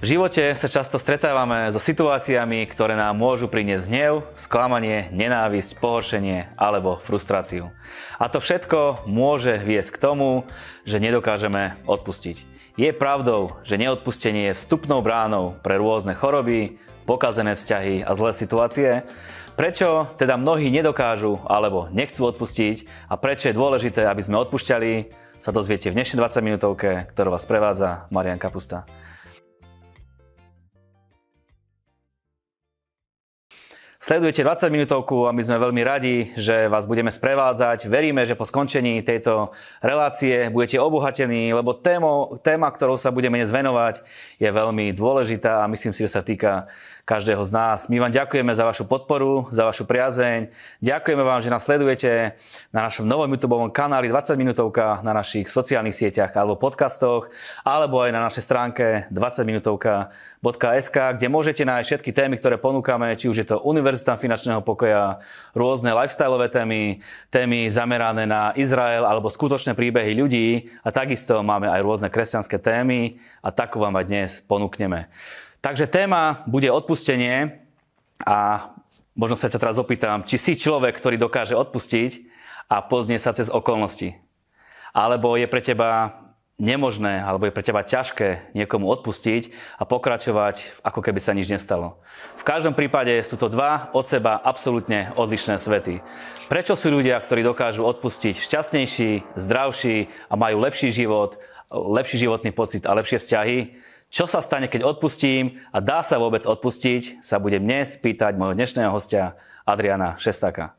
V živote sa často stretávame so situáciami, ktoré nám môžu priniesť hnev, sklamanie, nenávisť, pohoršenie alebo frustráciu. A to všetko môže viesť k tomu, že nedokážeme odpustiť. Je pravdou, že neodpustenie je vstupnou bránou pre rôzne choroby, pokazené vzťahy a zlé situácie. Prečo teda mnohí nedokážu alebo nechcú odpustiť a prečo je dôležité, aby sme odpúšťali, sa dozviete v dnešnej 20 minútovke, ktorú vás prevádza Marian Kapusta. Sledujete 20 minútovku a my sme veľmi radi, že vás budeme sprevádzať. Veríme, že po skončení tejto relácie budete obohatení, lebo témo, téma, ktorou sa budeme dnes venovať, je veľmi dôležitá a myslím si, že sa týka každého z nás. My vám ďakujeme za vašu podporu, za vašu priazeň. Ďakujeme vám, že nás sledujete na našom novom YouTube kanáli 20 minútovka, na našich sociálnych sieťach alebo podcastoch, alebo aj na našej stránke 20minutovka.sk, kde môžete nájsť všetky témy, ktoré ponúkame, či už je to Univerzita finančného pokoja, rôzne lifestyleové témy, témy zamerané na Izrael alebo skutočné príbehy ľudí a takisto máme aj rôzne kresťanské témy a takú vám aj dnes ponúkneme. Takže téma bude odpustenie a možno sa ťa teraz opýtam, či si človek, ktorý dokáže odpustiť a poznie sa cez okolnosti. Alebo je pre teba nemožné, alebo je pre teba ťažké niekomu odpustiť a pokračovať, ako keby sa nič nestalo. V každom prípade sú to dva od seba absolútne odlišné svety. Prečo sú ľudia, ktorí dokážu odpustiť šťastnejší, zdravší a majú lepší život, lepší životný pocit a lepšie vzťahy? Čo sa stane, keď odpustím a dá sa vôbec odpustiť, sa budem dnes pýtať môjho dnešného hostia Adriana Šestáka.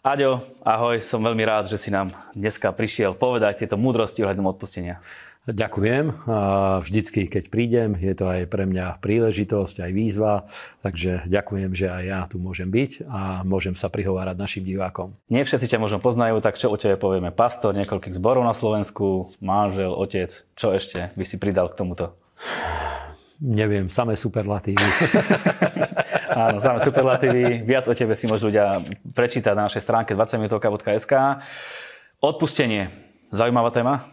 Aďo, ahoj, som veľmi rád, že si nám dneska prišiel povedať tieto múdrosti ohľadom odpustenia. Ďakujem. Vždycky, keď prídem, je to aj pre mňa príležitosť, aj výzva, takže ďakujem, že aj ja tu môžem byť a môžem sa prihovárať našim divákom. Nie všetci ťa možno poznajú, tak čo o tebe povieme? Pastor niekoľkých zborov na Slovensku, manžel, otec, čo ešte by si pridal k tomuto? Neviem, samé superlatívy. Áno, samé superlatívy. Viac o tebe si môžu ľudia prečítať na našej stránke 20minutovka.sk. Odpustenie. Zaujímavá téma?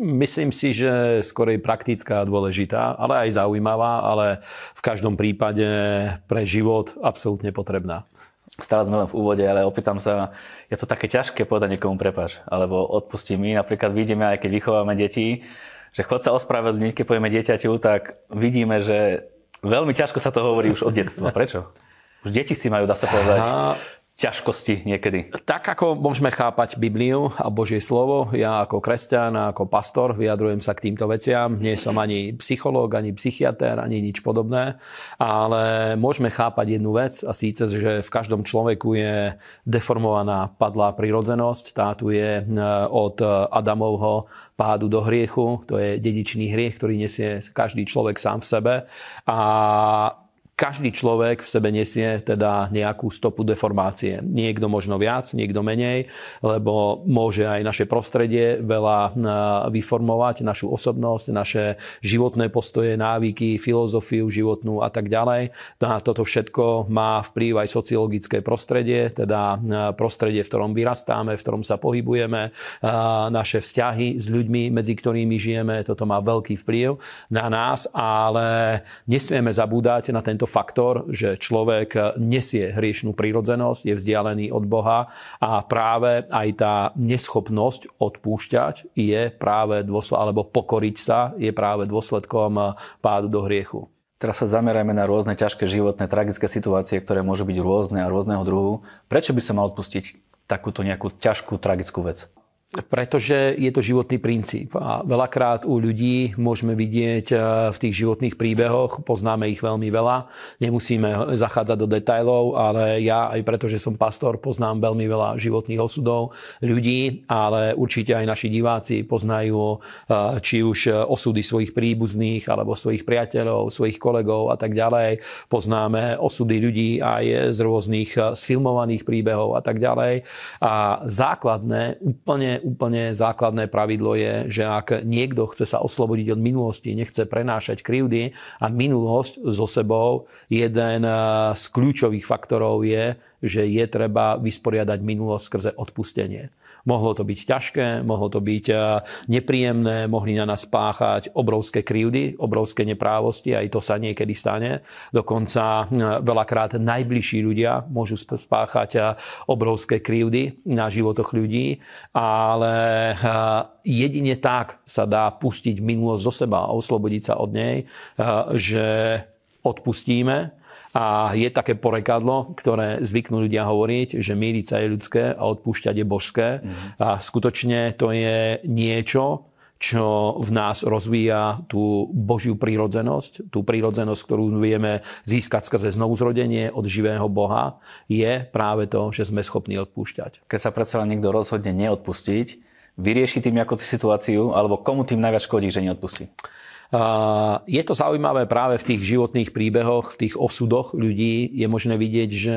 Myslím si, že skorej praktická a dôležitá, ale aj zaujímavá, ale v každom prípade pre život absolútne potrebná. Stále sme len v úvode, ale opýtam sa, je to také ťažké povedať niekomu prepač, alebo odpustím my. Napríklad vidíme, aj keď vychovávame deti, že chod sa ospravedlniť, keď povieme dieťaťu, tak vidíme, že veľmi ťažko sa to hovorí už od detstva. Prečo? Už deti s tým majú, dá sa povedať, ťažkosti niekedy. Tak ako môžeme chápať Bibliu a Božie slovo, ja ako kresťan a ako pastor vyjadrujem sa k týmto veciam. Nie som ani psychológ, ani psychiatr, ani nič podobné, ale môžeme chápať jednu vec a síce, že v každom človeku je deformovaná padlá prirodzenosť. Tá tu je e, od Adamovho pádu do hriechu, to je dedičný hriech, ktorý nesie každý človek sám v sebe. A každý človek v sebe nesie teda nejakú stopu deformácie. Niekto možno viac, niekto menej, lebo môže aj naše prostredie veľa e, vyformovať, našu osobnosť, naše životné postoje, návyky, filozofiu životnú a tak ďalej. No a toto všetko má vplyv aj sociologické prostredie, teda e, prostredie, v ktorom vyrastáme, v ktorom sa pohybujeme, e, naše vzťahy s ľuďmi, medzi ktorými žijeme, toto má veľký vplyv na nás, ale nesmieme zabúdať na tento faktor, že človek nesie hriešnú prírodzenosť, je vzdialený od Boha a práve aj tá neschopnosť odpúšťať je práve dôsled, alebo pokoriť sa je práve dôsledkom pádu do hriechu. Teraz sa zamerajme na rôzne ťažké životné, tragické situácie, ktoré môžu byť rôzne a rôzneho druhu. Prečo by sa mal odpustiť takúto nejakú ťažkú, tragickú vec? Pretože je to životný princíp. A veľakrát u ľudí môžeme vidieť eh, v tých životných príbehoch, poznáme ich veľmi veľa, nemusíme zachádzať do detajlov, ale ja aj preto, že som pastor, poznám veľmi veľa životných osudov ľudí, ale určite aj naši diváci poznajú eh, či už osudy svojich príbuzných, alebo svojich priateľov, svojich kolegov a tak ďalej. Poznáme osudy ľudí aj z rôznych eh, sfilmovaných príbehov a tak ďalej. A základné, úplne úplne základné pravidlo je, že ak niekto chce sa oslobodiť od minulosti, nechce prenášať krivdy a minulosť so sebou, jeden z kľúčových faktorov je, že je treba vysporiadať minulosť skrze odpustenie. Mohlo to byť ťažké, mohlo to byť eh, nepríjemné, mohli na nás páchať obrovské krivdy, obrovské neprávosti, aj to sa niekedy stane. Dokonca eh, veľakrát najbližší ľudia môžu spáchať eh, obrovské krivdy na životoch ľudí, ale jedine tak sa dá pustiť minulosť zo seba a oslobodiť sa od nej, že odpustíme, a je také porekadlo, ktoré zvyknú ľudia hovoriť, že míliť sa je ľudské a odpúšťať je božské. Mm-hmm. A skutočne to je niečo, čo v nás rozvíja tú Božiu prírodzenosť, tú prírodzenosť, ktorú vieme získať skrze znovuzrodenie od živého Boha, je práve to, že sme schopní odpúšťať. Keď sa predsa niekto rozhodne neodpustiť, vyrieši tým ako tú situáciu, alebo komu tým najviac škodí, že neodpustí? Je to zaujímavé práve v tých životných príbehoch, v tých osudoch ľudí. Je možné vidieť, že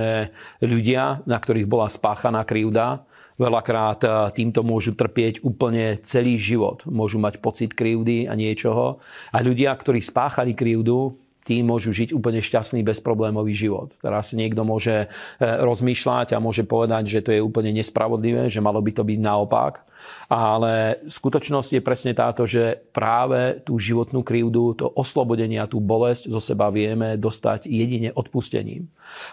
ľudia, na ktorých bola spáchaná krivda, veľakrát e, týmto môžu trpieť úplne celý život. Môžu mať pocit krivdy a niečoho. A ľudia, ktorí spáchali krivdu, tí môžu žiť úplne šťastný, bezproblémový život. Teraz niekto môže e, rozmýšľať a môže povedať, že to je úplne nespravodlivé, že malo by to byť naopak. Ale skutočnosť je presne táto, že práve tú životnú krivdu, to oslobodenie a tú bolesť zo seba vieme dostať jedine odpustením.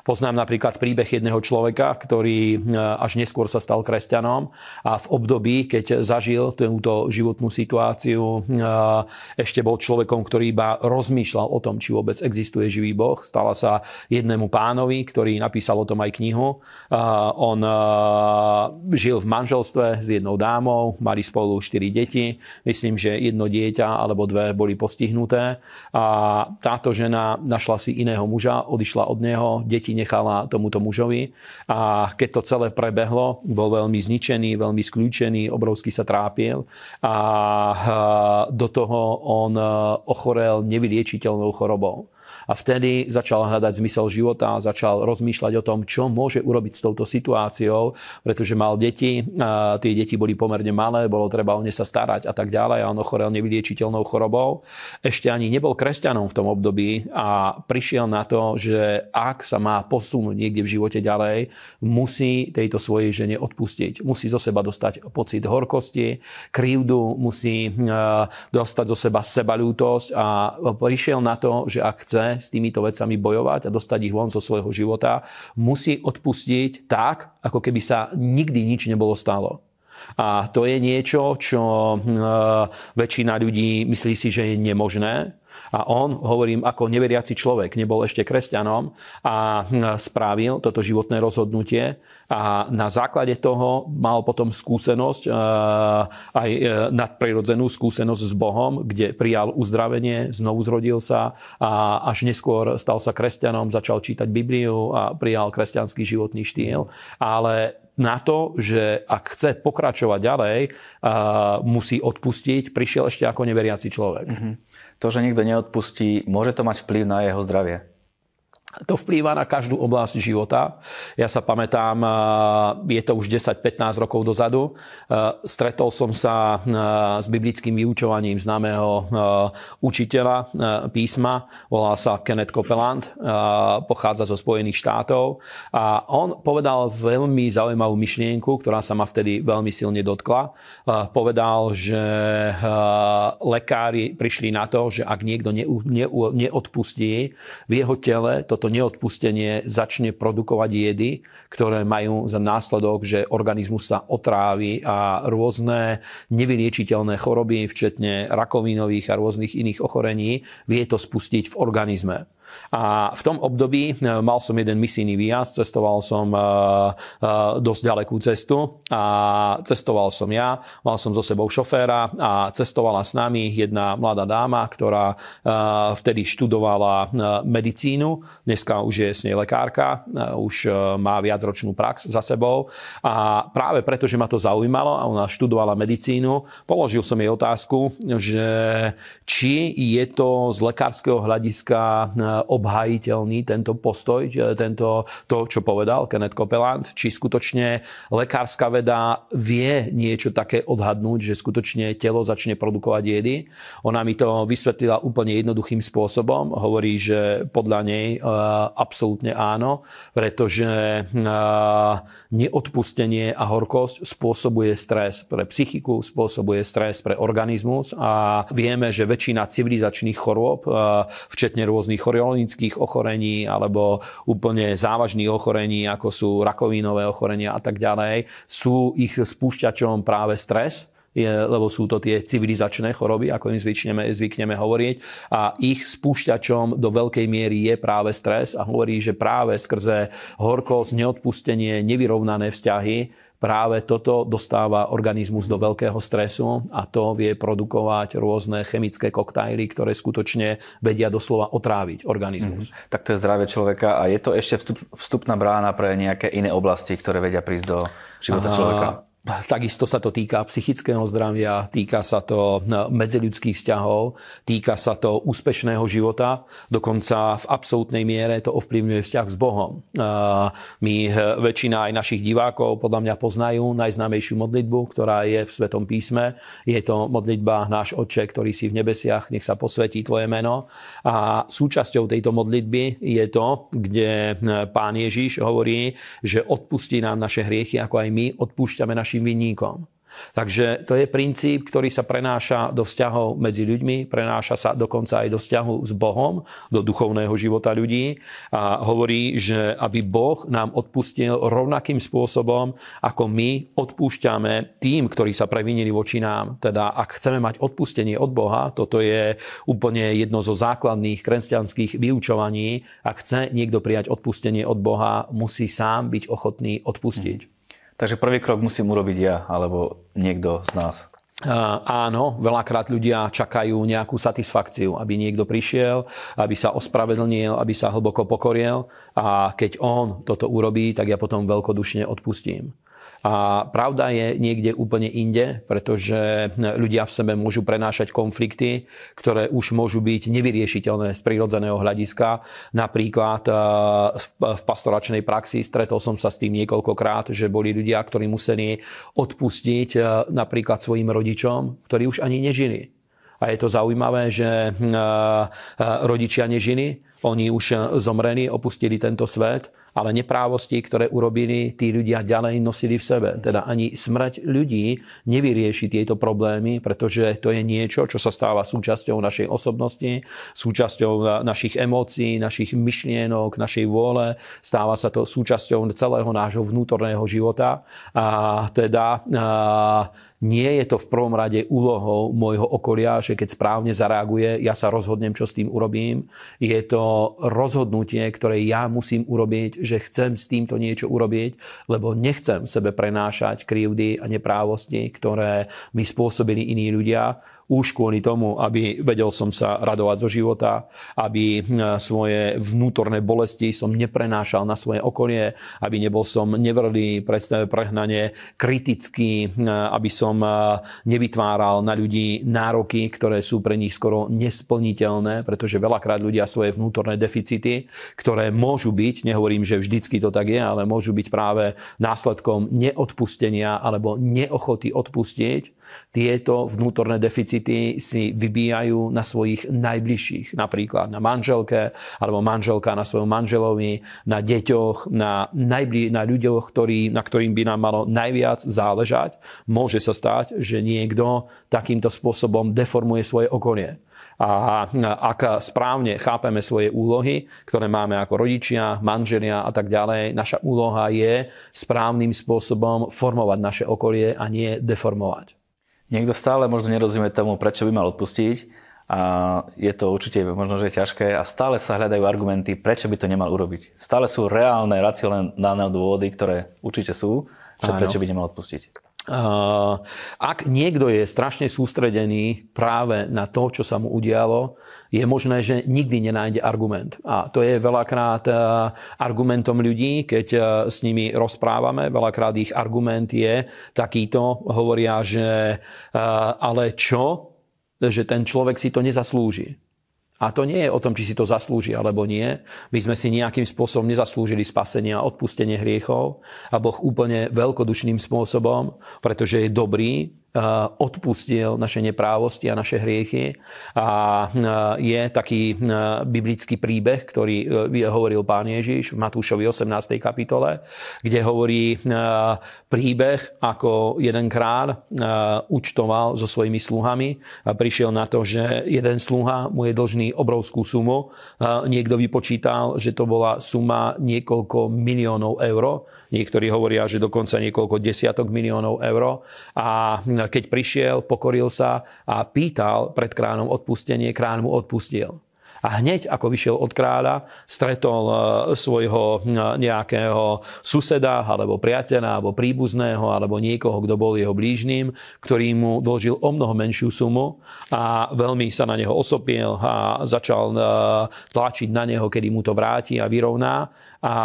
Poznám napríklad príbeh jedného človeka, ktorý e, až neskôr sa stal kresťanom a v období, keď zažil túto životnú situáciu, e, ešte bol človekom, ktorý iba rozmýšľal o tom, či vôbec existuje živý Boh. Stala sa jednému pánovi, ktorý napísal o tom aj knihu. On žil v manželstve s jednou dámou, mali spolu 4 deti, myslím, že jedno dieťa alebo dve boli postihnuté a táto žena našla si iného muža, odišla od neho, deti nechala tomuto mužovi a keď to celé prebehlo, bol veľmi zničený, veľmi skľúčený, obrovsky sa trápil a do toho on ochorel nevyliečiteľnou chorobou. people A vtedy začal hľadať zmysel života, začal rozmýšľať o tom, čo môže urobiť s touto situáciou, pretože mal deti, tie deti boli pomerne malé, bolo treba o ne sa starať a tak ďalej a on ochorel nevyliečiteľnou chorobou. Ešte ani nebol kresťanom v tom období a prišiel na to, že ak sa má posunúť niekde v živote ďalej, musí tejto svojej žene odpustiť. Musí zo seba dostať pocit horkosti, krivdu, musí dostať zo seba sebalútosť a prišiel na to, že ak chce s týmito vecami bojovať a dostať ich von zo svojho života, musí odpustiť tak, ako keby sa nikdy nič nebolo stalo. A to je niečo, čo e, väčšina ľudí myslí si, že je nemožné. A on, hovorím, ako neveriaci človek, nebol ešte kresťanom a spravil toto životné rozhodnutie a na základe toho mal potom skúsenosť, aj e, nadprirodzenú skúsenosť s Bohom, kde prijal uzdravenie, znovu zrodil sa a až neskôr stal sa kresťanom, začal čítať Bibliu a prijal kresťanský životný štýl. Ale na to, že ak chce pokračovať ďalej, musí odpustiť, prišiel ešte ako neveriaci človek. Mm-hmm to, že niekto neodpustí, môže to mať vplyv na jeho zdravie? To vplýva na každú oblasť života. Ja sa pamätám, je to už 10-15 rokov dozadu, stretol som sa s biblickým vyučovaním známeho učiteľa písma, volal sa Kenneth Copeland, pochádza zo Spojených štátov a on povedal veľmi zaujímavú myšlienku, ktorá sa ma vtedy veľmi silne dotkla. Povedal, že lekári prišli na to, že ak niekto neodpustí v jeho tele to toto neodpustenie začne produkovať jedy, ktoré majú za následok, že organizmus sa otrávi a rôzne nevyliečiteľné choroby, včetne rakovinových a rôznych iných ochorení, vie to spustiť v organizme. A v tom období e, mal som jeden misijný výjazd, cestoval som e, e, dosť ďalekú cestu a cestoval som ja, mal som so sebou šoféra a cestovala s nami jedna mladá dáma, ktorá vtedy študovala medicínu, dneska už je s nej lekárka, už má viacročnú prax za sebou. A práve preto, že ma to zaujímalo a ona študovala medicínu, položil som jej otázku, že či je to z lekárskeho hľadiska obhajiteľný tento postoj, tento, to, čo povedal Kenneth Copeland, či skutočne lekárska veda vie niečo také odhadnúť, že skutočne telo začne produkovať jedy. Ona mi to vysvetlila úplne jednoduchým spôsobom. Hovorí, že podľa nej absolútne áno, pretože neodpustenie a horkosť spôsobuje stres pre psychiku, spôsobuje stres pre organizmus a vieme, že väčšina civilizačných chorôb, včetne rôznych chorionických ochorení alebo úplne závažných ochorení, ako sú rakovinové ochorenia a tak ďalej, sú ich spúšťačom práve stres lebo sú to tie civilizačné choroby, ako im zvykneme, zvykneme hovoriť. A ich spúšťačom do veľkej miery je práve stres a hovorí, že práve skrze horkosť, neodpustenie, nevyrovnané vzťahy práve toto dostáva organizmus do veľkého stresu a to vie produkovať rôzne chemické koktajly, ktoré skutočne vedia doslova otráviť organizmus. Mm-hmm. Tak to je zdravie človeka a je to ešte vstup, vstupná brána pre nejaké iné oblasti, ktoré vedia prísť do života človeka? Takisto sa to týka psychického zdravia, týka sa to no, medziľudských vzťahov, týka sa to úspešného života, dokonca v absolútnej miere to ovplyvňuje vzťah s Bohom. My eh, väčšina aj našich divákov podľa mňa poznajú najznámejšiu modlitbu, ktorá je v Svetom písme. Je to modlitba náš Otče, ktorý si v nebesiach, nech sa posvetí Tvoje meno. A súčasťou tejto modlitby je to, kde eh, Pán Ježiš hovorí, že odpustí nám naše hriechy, ako aj my odpúšťame naše našim vinníkom. Takže to je princíp, ktorý sa prenáša do vzťahov medzi ľuďmi, prenáša sa dokonca aj do vzťahu s Bohom, do duchovného života ľudí a hovorí, že aby Boh nám odpustil rovnakým spôsobom, ako my odpúšťame tým, ktorí sa previnili voči nám. Teda ak chceme mať odpustenie od Boha, toto je úplne jedno zo základných kresťanských vyučovaní, ak chce niekto prijať odpustenie od Boha, musí sám byť ochotný odpustiť. Hmm. Takže prvý krok musím urobiť ja, alebo niekto z nás. Áno, veľakrát ľudia čakajú nejakú satisfakciu, aby niekto prišiel, aby sa ospravedlnil, aby sa hlboko pokoriel a keď on toto urobí, tak ja potom veľkodušne odpustím. A pravda je niekde úplne inde, pretože ľudia v sebe môžu prenášať konflikty, ktoré už môžu byť nevyriešiteľné z prírodzeného hľadiska. Napríklad eh, v pastoračnej praxi stretol som sa s tým niekoľkokrát, že boli ľudia, ktorí museli odpustiť eh, napríklad svojim rodičom, ktorí už ani nežili. A je to zaujímavé, že eh, rodičia nežili, oni už zomreli, opustili tento svet ale neprávosti, ktoré urobili, tí ľudia ďalej nosili v sebe. Teda ani smrť ľudí nevyrieši tieto problémy, pretože to je niečo, čo sa stáva súčasťou našej osobnosti, súčasťou našich emócií, našich myšlienok, našej vôle, stáva sa to súčasťou celého nášho vnútorného života. A teda a, nie je to v prvom rade úlohou môjho okolia, že keď správne zareaguje, ja sa rozhodnem, čo s tým urobím. Je to rozhodnutie, ktoré ja musím urobiť, že chcem s týmto niečo urobiť, lebo nechcem sebe prenášať krivdy a neprávosti, ktoré mi spôsobili iní ľudia už kvôli tomu, aby vedel som sa radovať zo života, aby hm, svoje vnútorné bolesti som neprenášal na svoje okolie, aby nebol som nevrlý, predstave prehnanie, kritický, hm, aby som hm, nevytváral na ľudí nároky, ktoré sú pre nich skoro nesplniteľné, pretože veľakrát ľudia svoje vnútorné deficity, ktoré môžu byť, nehovorím, že vždycky to tak je, ale môžu byť práve následkom neodpustenia alebo neochoty odpustiť, tieto vnútorné deficity si vybíjajú na svojich najbližších, napríklad na manželke alebo manželka na svojom manželovi, na deťoch, na, najbli- na ľuďoch, ktorý, na ktorým by nám malo najviac záležať. Môže sa stať, že niekto takýmto spôsobom deformuje svoje okolie. A ak správne chápeme svoje úlohy, ktoré máme ako rodičia, manželia a tak ďalej, naša úloha je správnym spôsobom formovať naše okolie a nie deformovať. Niekto stále možno nerozumie tomu, prečo by mal odpustiť a je to určite možno, že ťažké a stále sa hľadajú argumenty, prečo by to nemal urobiť. Stále sú reálne, racionálne dôvody, ktoré určite sú, čo, prečo by nemal odpustiť. Uh, ak niekto je strašne sústredený práve na to, čo sa mu udialo, je možné, že nikdy nenájde argument. A to je veľakrát uh, argumentom ľudí, keď uh, s nimi rozprávame. Veľakrát ich argument je takýto, hovoria, že ale čo, že ten človek si to nezaslúži. A to nie je o tom, či si to zaslúži alebo nie. My sme si nejakým spôsobom nezaslúžili spasenie a odpustenie hriechov a Boh úplne veľkodušným spôsobom, pretože je dobrý, odpustil naše neprávosti a naše hriechy. A eh, je taký eh, biblický príbeh, ktorý hovoril pán Ježiš v Matúšovi 18. kapitole, kde hovorí príbeh, ako jeden král účtoval so svojimi sluhami a prišiel na to, že jeden sluha mu je dlžný obrovskú sumu. Niekto vypočítal, že to bola suma niekoľko miliónov eur. Niektorí hovoria, že dokonca niekoľko desiatok miliónov eur. A keď prišiel, pokoril sa a pýtal pred kráľom odpustenie, kráľ mu odpustil. A hneď, ako vyšiel od kráľa, stretol e, svojho e, nejakého suseda, alebo priateľa, alebo príbuzného, alebo niekoho, kto bol jeho blížnym, ktorý mu dlžil o mnoho menšiu sumu a veľmi sa na neho osopiel a začal e, tlačiť na neho, kedy mu to vráti a vyrovná. A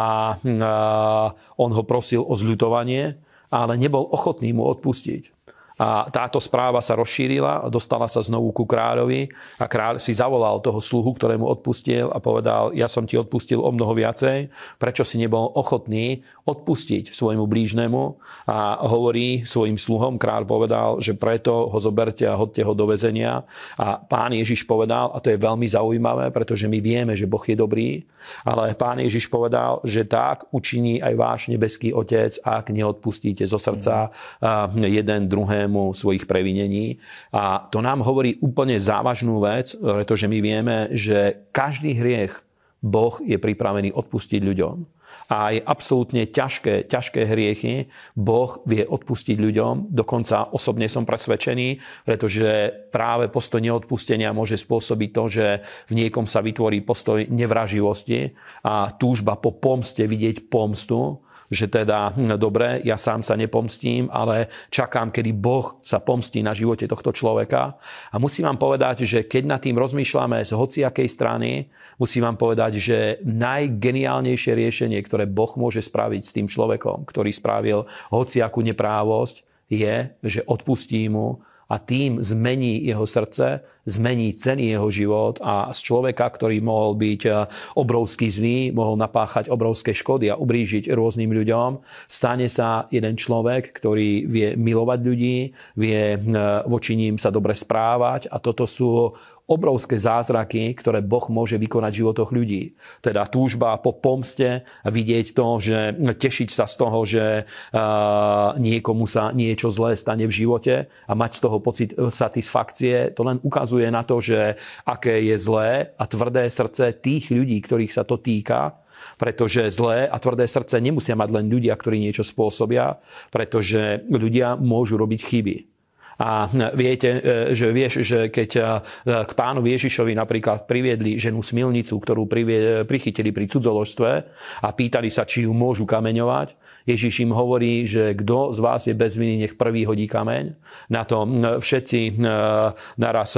on ho prosil o zľutovanie, ale nebol ochotný mu odpustiť. A táto správa sa rozšírila dostala sa znovu ku kráľovi a kráľ si zavolal toho sluhu, ktorému odpustil a povedal, ja som ti odpustil o mnoho viacej, prečo si nebol ochotný odpustiť svojmu blížnemu? A hovorí svojim sluhom, kráľ povedal, že preto ho zoberte a hodte ho do väzenia. A pán Ježiš povedal, a to je veľmi zaujímavé, pretože my vieme, že Boh je dobrý, ale pán Ježiš povedal, že tak učiní aj váš nebeský Otec, ak neodpustíte zo srdca jeden druhé systému svojich previnení. A to nám hovorí úplne závažnú vec, pretože my vieme, že každý hriech Boh je pripravený odpustiť ľuďom. A aj absolútne ťažké, ťažké hriechy Boh vie odpustiť ľuďom. Dokonca osobne som presvedčený, pretože práve postoj neodpustenia môže spôsobiť to, že v niekom sa vytvorí postoj nevraživosti a túžba po pomste vidieť pomstu že teda, hm, dobre, ja sám sa nepomstím, ale čakám, kedy Boh sa pomstí na živote tohto človeka. A musím vám povedať, že keď nad tým rozmýšľame z hociakej strany, musím vám povedať, že najgeniálnejšie riešenie, ktoré Boh môže spraviť s tým človekom, ktorý spravil hociakú neprávosť, je, že odpustí mu a tým zmení jeho srdce, zmení celý jeho život a z človeka, ktorý mohol byť eh, obrovský zlý, mohol napáchať obrovské škody a ubrížiť rôznym ľuďom, stane sa jeden človek, ktorý vie milovať ľudí, vie eh, voči ním sa dobre správať a toto sú obrovské zázraky, ktoré Boh môže vykonať v životoch ľudí. Teda túžba po pomste vidieť to, že tešiť sa z toho, že niekomu sa niečo zlé stane v živote a mať z toho pocit satisfakcie, to len ukazuje na to, že aké je zlé a tvrdé srdce tých ľudí, ktorých sa to týka, pretože zlé a tvrdé srdce nemusia mať len ľudia, ktorí niečo spôsobia, pretože ľudia môžu robiť chyby. A viete, e, že vieš, že keď e, k pánovi Ježišovi napríklad priviedli ženu smilnicu, ktorú prichytili pri cudzoložstve a pýtali sa, či ju môžu kameňovať, Ježiš im hovorí, že kto z vás je bez viny, nech prvý hodí kameň. Na to všetci e, naraz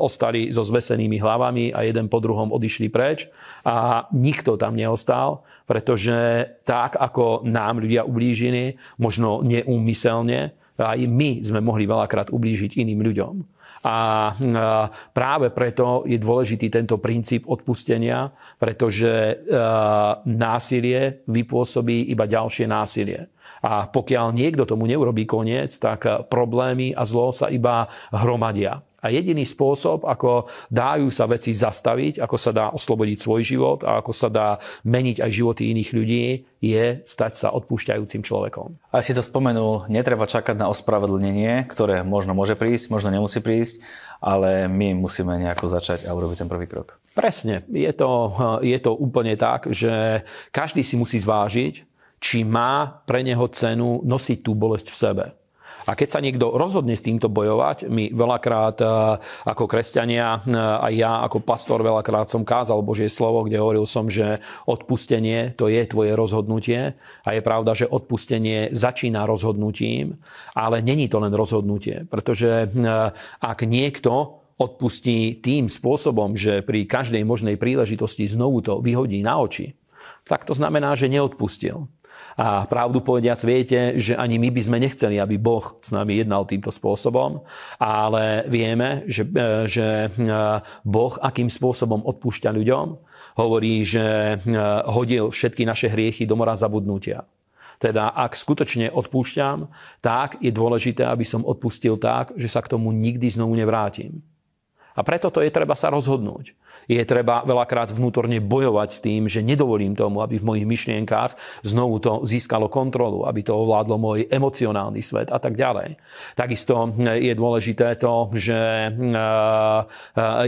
ostali so zvesenými hlavami a jeden po druhom odišli preč a nikto tam neostal, pretože tak, ako nám ľudia ublížili, možno neúmyselne, aj my sme mohli veľakrát ublížiť iným ľuďom. A práve preto je dôležitý tento princíp odpustenia, pretože násilie vypôsobí iba ďalšie násilie. A pokiaľ niekto tomu neurobí koniec, tak problémy a zlo sa iba hromadia. A jediný spôsob, ako dajú sa veci zastaviť, ako sa dá oslobodiť svoj život a ako sa dá meniť aj životy iných ľudí, je stať sa odpúšťajúcim človekom. A si to spomenul, netreba čakať na ospravedlnenie, ktoré možno môže prísť, možno nemusí prísť, ale my musíme nejako začať a urobiť ten prvý krok. Presne. Je to, je to úplne tak, že každý si musí zvážiť, či má pre neho cenu nosiť tú bolesť v sebe. A keď sa niekto rozhodne s týmto bojovať, my veľakrát e, ako kresťania, e, aj ja ako pastor veľakrát som kázal Božie slovo, kde hovoril som, že odpustenie to je tvoje rozhodnutie. A je pravda, že odpustenie začína rozhodnutím, ale není to len rozhodnutie. Pretože e, ak niekto odpustí tým spôsobom, že pri každej možnej príležitosti znovu to vyhodí na oči, tak to znamená, že neodpustil. A pravdu povediac viete, že ani my by sme nechceli, aby Boh s nami jednal týmto spôsobom, ale vieme, že, e, že e, Boh akým spôsobom odpúšťa ľuďom, hovorí, že e, hodil všetky naše hriechy do mora zabudnutia. Teda ak skutočne odpúšťam, tak je dôležité, aby som odpustil tak, že sa k tomu nikdy znovu nevrátim. A preto to je treba sa rozhodnúť je treba veľakrát vnútorne bojovať s tým, že nedovolím tomu, aby v mojich myšlienkách znovu to získalo kontrolu, aby to ovládlo môj emocionálny svet a tak ďalej. Takisto je dôležité to, že eh,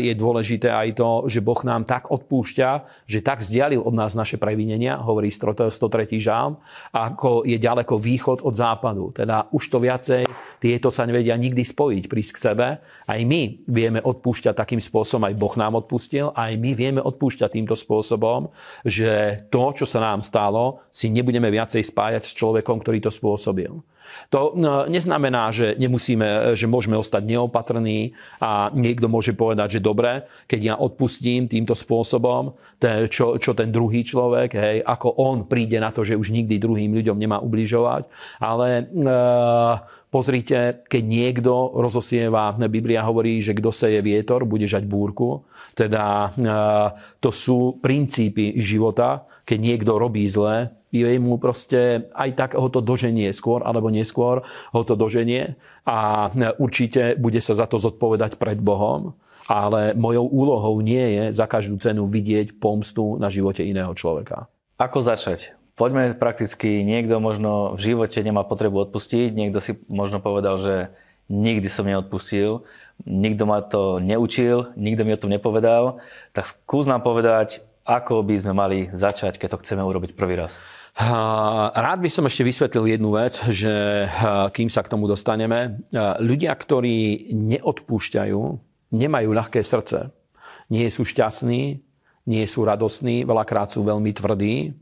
je dôležité aj to, že Boh nám tak odpúšťa, že tak vzdialil od nás naše previnenia, hovorí 103. žálm, ako je ďaleko východ od západu. Teda už to viacej tieto sa nevedia nikdy spojiť, prísť k sebe. Aj my vieme odpúšťať takým spôsobom, aj Boh nám odpustil, aj my vieme odpúšťať týmto spôsobom, že to, čo sa nám stalo, si nebudeme viacej spájať s človekom, ktorý to spôsobil. To no, neznamená, že nemusíme, že môžeme ostať neopatrní a niekto môže povedať, že dobre, keď ja odpustím týmto spôsobom, čo, čo ten druhý človek, hej, ako on príde na to, že už nikdy druhým ľuďom nemá ubližovať, ale e, Pozrite, keď niekto rozosieva, Biblia hovorí, že kto seje vietor, bude žať búrku. Teda e, to sú princípy života. Keď niekto robí zle, je mu proste aj tak ho to doženie skôr alebo neskôr ho to doženie a určite bude sa za to zodpovedať pred Bohom. Ale mojou úlohou nie je za každú cenu vidieť pomstu na živote iného človeka. Ako začať? Poďme prakticky, niekto možno v živote nemá potrebu odpustiť, niekto si možno povedal, že nikdy som neodpustil, nikto ma to neučil, nikto mi o tom nepovedal, tak skús nám povedať, ako by sme mali začať, keď to chceme urobiť prvý raz. Rád by som ešte vysvetlil jednu vec, že kým sa k tomu dostaneme, ľudia, ktorí neodpúšťajú, nemajú ľahké srdce. Nie sú šťastní, nie sú radostní, veľakrát sú veľmi tvrdí,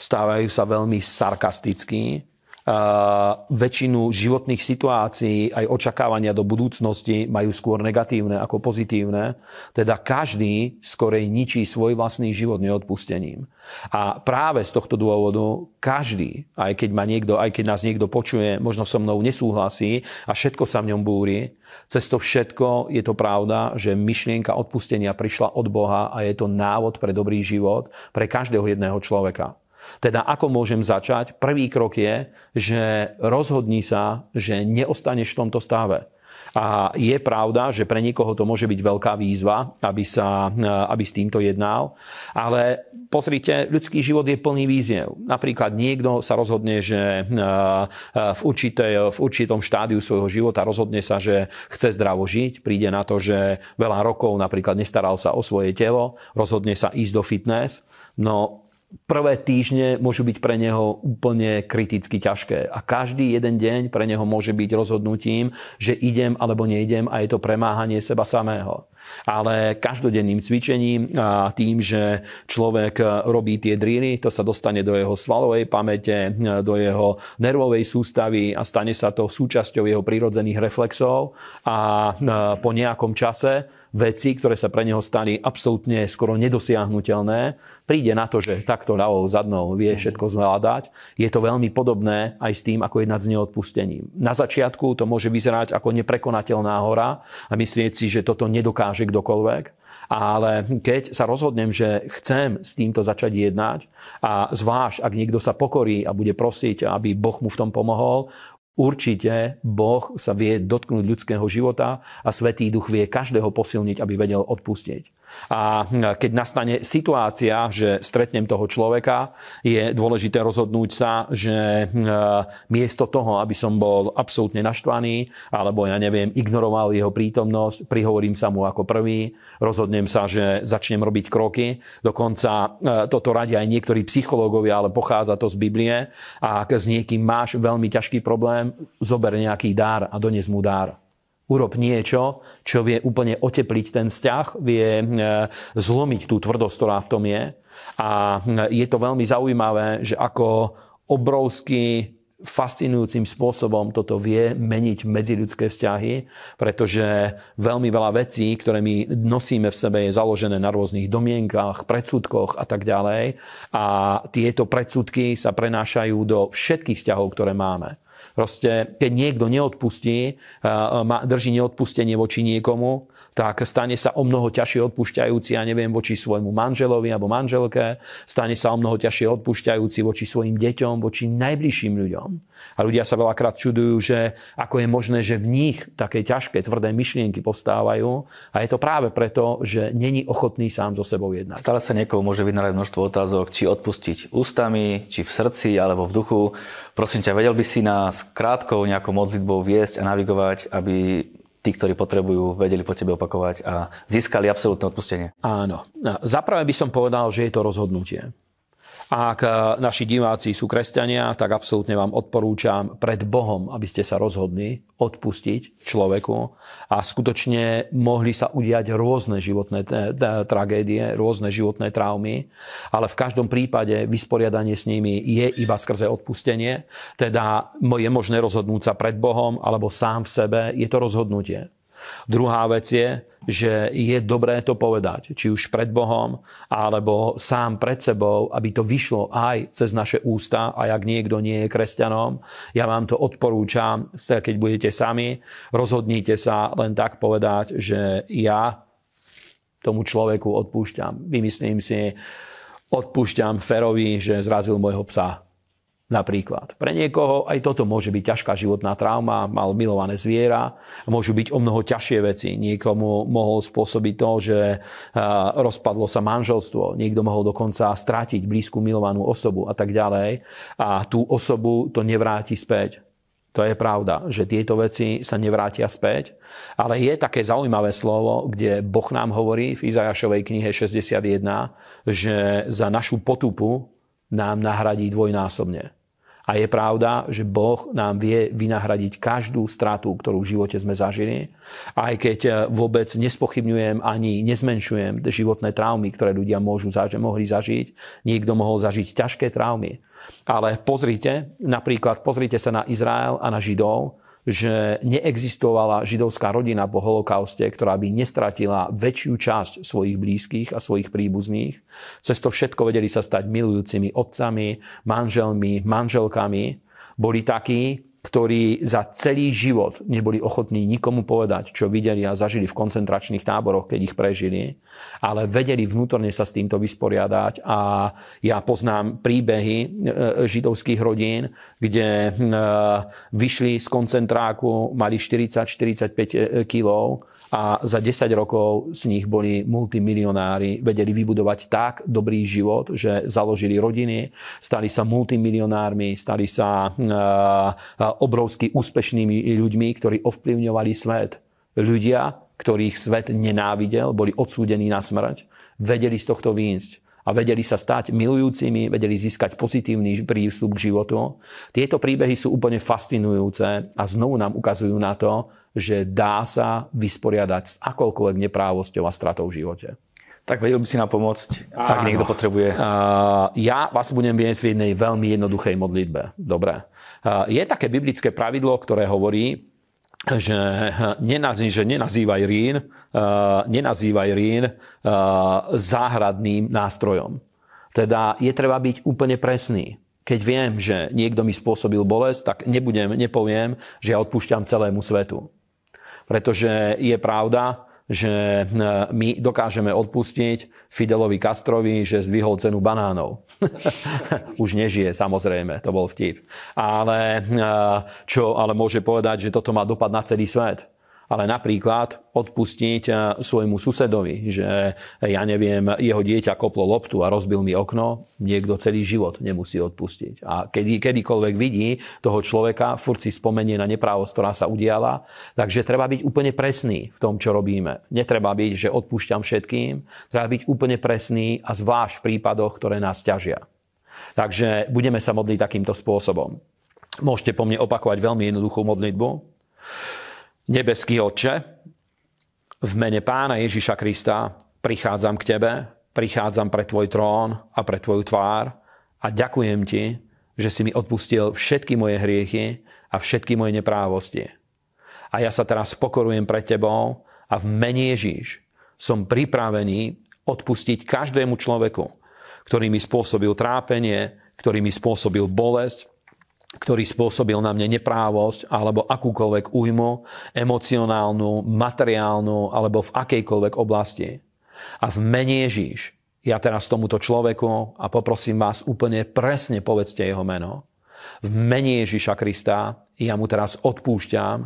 stávajú sa veľmi sarkastickí. Uh, väčšinu životných situácií aj očakávania do budúcnosti majú skôr negatívne ako pozitívne. Teda každý skorej ničí svoj vlastný život neodpustením. A práve z tohto dôvodu každý, aj keď, ma niekto, aj keď nás niekto počuje, možno so mnou nesúhlasí a všetko sa v ňom búri, cez to všetko je to pravda, že myšlienka odpustenia prišla od Boha a je to návod pre dobrý život pre každého jedného človeka. Teda ako môžem začať? Prvý krok je, že rozhodni sa, že neostaneš v tomto stave. A je pravda, že pre niekoho to môže byť veľká výzva, aby, sa, aby s týmto jednal. Ale pozrite, ľudský život je plný víziev. Napríklad niekto sa rozhodne, že v, určitej, v určitom štádiu svojho života rozhodne sa, že chce zdravo žiť, príde na to, že veľa rokov napríklad nestaral sa o svoje telo, rozhodne sa ísť do fitness. No prvé týždne môžu byť pre neho úplne kriticky ťažké. A každý jeden deň pre neho môže byť rozhodnutím, že idem alebo neidem a je to premáhanie seba samého. Ale každodenným cvičením a tým, že človek robí tie drily, to sa dostane do jeho svalovej pamäte, do jeho nervovej sústavy a stane sa to súčasťou jeho prirodzených reflexov a po nejakom čase veci, ktoré sa pre neho stali absolútne skoro nedosiahnutelné, príde na to, že takto ľavou zadnou vie všetko zvládať. Je to veľmi podobné aj s tým, ako jednať s neodpustením. Na začiatku to môže vyzerať ako neprekonateľná hora a myslieť si, že toto nedokáže kdokoľvek. Ale keď sa rozhodnem, že chcem s týmto začať jednať a zvlášť, ak niekto sa pokorí a bude prosiť, aby Boh mu v tom pomohol, Určite Boh sa vie dotknúť ľudského života a Svetý Duch vie každého posilniť, aby vedel odpustiť. A keď nastane situácia, že stretnem toho človeka, je dôležité rozhodnúť sa, že miesto toho, aby som bol absolútne naštvaný, alebo ja neviem, ignoroval jeho prítomnosť, prihovorím sa mu ako prvý, rozhodnem sa, že začnem robiť kroky. Dokonca toto radia aj niektorí psychológovia, ale pochádza to z Biblie. A ak s niekým máš veľmi ťažký problém, zober nejaký dár a dones mu dár urob niečo, čo vie úplne otepliť ten vzťah, vie e, zlomiť tú tvrdosť, ktorá v tom je. A e, je to veľmi zaujímavé, že ako obrovský fascinujúcim spôsobom toto vie meniť medziľudské vzťahy, pretože veľmi veľa vecí, ktoré my nosíme v sebe, je založené na rôznych domienkach, predsudkoch a tak ďalej. A tieto predsudky sa prenášajú do všetkých vzťahov, ktoré máme. Proste, keď niekto neodpustí, drží neodpustenie voči niekomu, tak stane sa o mnoho ťažšie odpúšťajúci, ja neviem, voči svojmu manželovi alebo manželke, stane sa o mnoho ťažšie odpúšťajúci voči svojim deťom, voči najbližším ľuďom. A ľudia sa veľakrát čudujú, že ako je možné, že v nich také ťažké, tvrdé myšlienky postávajú. A je to práve preto, že není ochotný sám so sebou jednať. Stále sa niekoho môže vynárať množstvo otázok, či odpustiť ústami, či v srdci, alebo v duchu. Prosím ťa, vedel by si nás krátkou nejakou modlitbou viesť a navigovať, aby tí, ktorí potrebujú, vedeli po tebe opakovať a získali absolútne odpustenie? Áno. Zaprvé by som povedal, že je to rozhodnutie. Ak e, naši diváci sú kresťania, tak absolútne vám odporúčam pred Bohom, aby ste sa rozhodli odpustiť človeku a skutočne mohli sa udiať rôzne životné tragédie, rôzne životné traumy, ale v každom prípade vysporiadanie s nimi je iba skrze odpustenie. Teda je možné rozhodnúť sa pred Bohom alebo sám v sebe, je to rozhodnutie. Druhá vec je, že je dobré to povedať, či už pred Bohom, alebo sám pred sebou, aby to vyšlo aj cez naše ústa, a ak niekto nie je kresťanom, ja vám to odporúčam, keď budete sami, rozhodnite sa len tak povedať, že ja tomu človeku odpúšťam. Vymyslím si, odpúšťam Ferovi, že zrazil môjho psa Napríklad. Pre niekoho aj toto môže byť ťažká životná trauma, mal milované zviera, môžu byť o mnoho ťažšie veci. Niekomu mohol spôsobiť to, že rozpadlo sa manželstvo, niekto mohol dokonca strátiť blízku milovanú osobu a tak ďalej. A tú osobu to nevráti späť. To je pravda, že tieto veci sa nevrátia späť. Ale je také zaujímavé slovo, kde Boh nám hovorí v Izajašovej knihe 61, že za našu potupu nám nahradí dvojnásobne. A je pravda, že Boh nám vie vynahradiť každú stratu, ktorú v živote sme zažili. Aj keď eh, vôbec nespochybňujem ani nezmenšujem životné traumy, ktoré ľudia môžu zažiť, mohli zažiť. Niekto mohol zažiť ťažké traumy. Ale pozrite, napríklad pozrite sa na Izrael a na Židov že neexistovala židovská rodina po holokauste, ktorá by nestratila väčšiu časť svojich blízkych a svojich príbuzných. Cez to všetko vedeli sa stať milujúcimi otcami, manželmi, manželkami. Boli takí, ktorí za celý život neboli ochotní nikomu povedať, čo videli a zažili v koncentračných táboroch, keď ich prežili, ale vedeli vnútorne sa s týmto vysporiadať. A ja poznám príbehy e, židovských rodín, kde e, vyšli z koncentráku, mali 40-45 e, kilov a za 10 rokov z nich boli multimilionári, vedeli vybudovať tak dobrý život, že založili rodiny, stali sa multimilionármi, stali sa uh, obrovsky úspešnými ľuďmi, ktorí ovplyvňovali svet. Ľudia, ktorých svet nenávidel, boli odsúdení na smrť, vedeli z tohto výjsť a vedeli sa stať milujúcimi, vedeli získať pozitívny prístup k životu. Tieto príbehy sú úplne fascinujúce a znovu nám ukazujú na to, že dá sa vysporiadať s akoľkoľvek neprávosťou a stratou v živote. Tak vedel by si nám pomôcť, ak Áno. niekto potrebuje. Uh, ja vás budem viesť v jednej veľmi jednoduchej modlitbe. Dobre. Uh, je také biblické pravidlo, ktoré hovorí, že, nenazý, že nenazývaj Rín, uh, nenazývaj Rín uh, záhradným nástrojom. Teda je treba byť úplne presný. Keď viem, že niekto mi spôsobil bolesť, tak nebudem, nepoviem, že ja odpúšťam celému svetu. Pretože je pravda, že my dokážeme odpustiť Fidelovi Castrovi, že zdvihol cenu banánov. Už nežije, samozrejme, to bol vtip. Ale čo ale môže povedať, že toto má dopad na celý svet? Ale napríklad odpustiť eh, svojmu susedovi, že ja neviem, jeho dieťa koplo loptu a rozbil mi okno, niekto celý život nemusí odpustiť. A kedy, kedykoľvek vidí toho človeka, furt si spomenie na neprávosť, ktorá sa udiala, takže treba byť úplne presný v tom, čo robíme. Netreba byť, že odpúšťam všetkým, treba byť úplne presný a zvlášť v prípadoch, ktoré nás ťažia. Takže budeme sa modliť takýmto spôsobom. Môžete po mne opakovať veľmi jednoduchú modlitbu. Nebeský Otče, v mene Pána Ježiša Krista prichádzam k Tebe, prichádzam pre Tvoj trón a pre Tvoju tvár a ďakujem Ti, že si mi odpustil všetky moje hriechy a všetky moje neprávosti. A ja sa teraz pokorujem pred tebou a v mene Ježíš som pripravený odpustiť každému človeku, ktorý mi spôsobil trápenie, ktorý mi spôsobil bolesť, ktorý spôsobil na mne neprávosť alebo akúkoľvek újmu, emocionálnu, materiálnu alebo v akejkoľvek oblasti. A v mene Ježíš, ja teraz tomuto človeku a poprosím vás úplne presne povedzte jeho meno. V mene Ježíša Krista ja mu teraz odpúšťam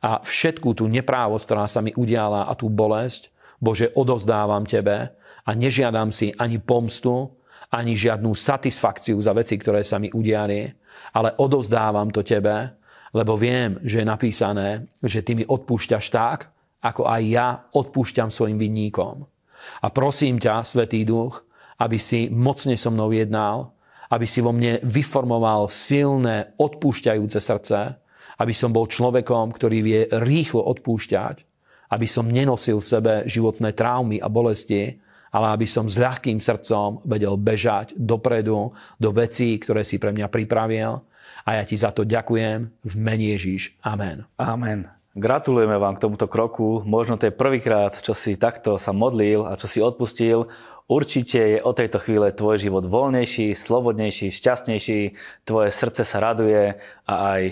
a všetkú tú neprávosť, ktorá sa mi udiala a tú bolesť, Bože, odovzdávam Tebe a nežiadam si ani pomstu, ani žiadnu satisfakciu za veci, ktoré sa mi udiali, ale odovzdávam to tebe, lebo viem, že je napísané, že ty mi odpúšťaš tak, ako aj ja odpúšťam svojim vinníkom. A prosím ťa, Svetý Duch, aby si mocne so mnou jednal, aby si vo mne vyformoval silné, odpúšťajúce srdce, aby som bol človekom, ktorý vie rýchlo odpúšťať, aby som nenosil v sebe životné traumy a bolesti, ale aby som s ľahkým srdcom vedel bežať dopredu do vecí, ktoré si pre mňa pripravil. A ja ti za to ďakujem v mene Ježíš. Amen. Amen. Gratulujeme vám k tomuto kroku. Možno to je prvýkrát, čo si takto sa modlil a čo si odpustil Určite je od tejto chvíle tvoj život voľnejší, slobodnejší, šťastnejší, tvoje srdce sa raduje a aj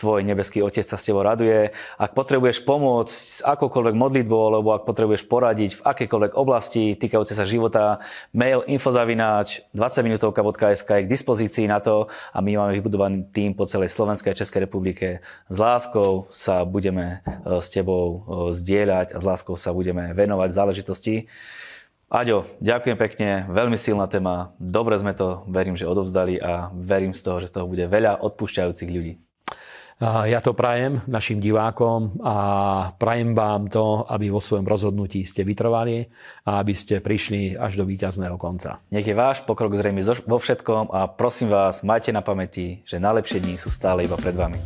tvoj nebeský Otec sa s tebou raduje. Ak potrebuješ pomôcť s akoukoľvek modlitbou, alebo ak potrebuješ poradiť v akejkoľvek oblasti týkajúce sa života, mail infozavináč 20minutovka.sk je k dispozícii na to a my máme vybudovaný tým po celej Slovenskej a Českej republike. S láskou sa budeme e, s tebou e, zdieľať a s láskou sa budeme venovať záležitosti. Aďo, ďakujem pekne, veľmi silná téma, dobre sme to, verím, že odovzdali a verím z toho, že z toho bude veľa odpúšťajúcich ľudí. Ja to prajem našim divákom a prajem vám to, aby vo svojom rozhodnutí ste vytrvali a aby ste prišli až do víťazného konca. Nech je váš pokrok zrejme vo všetkom a prosím vás, majte na pamäti, že najlepšie dní sú stále iba pred vami.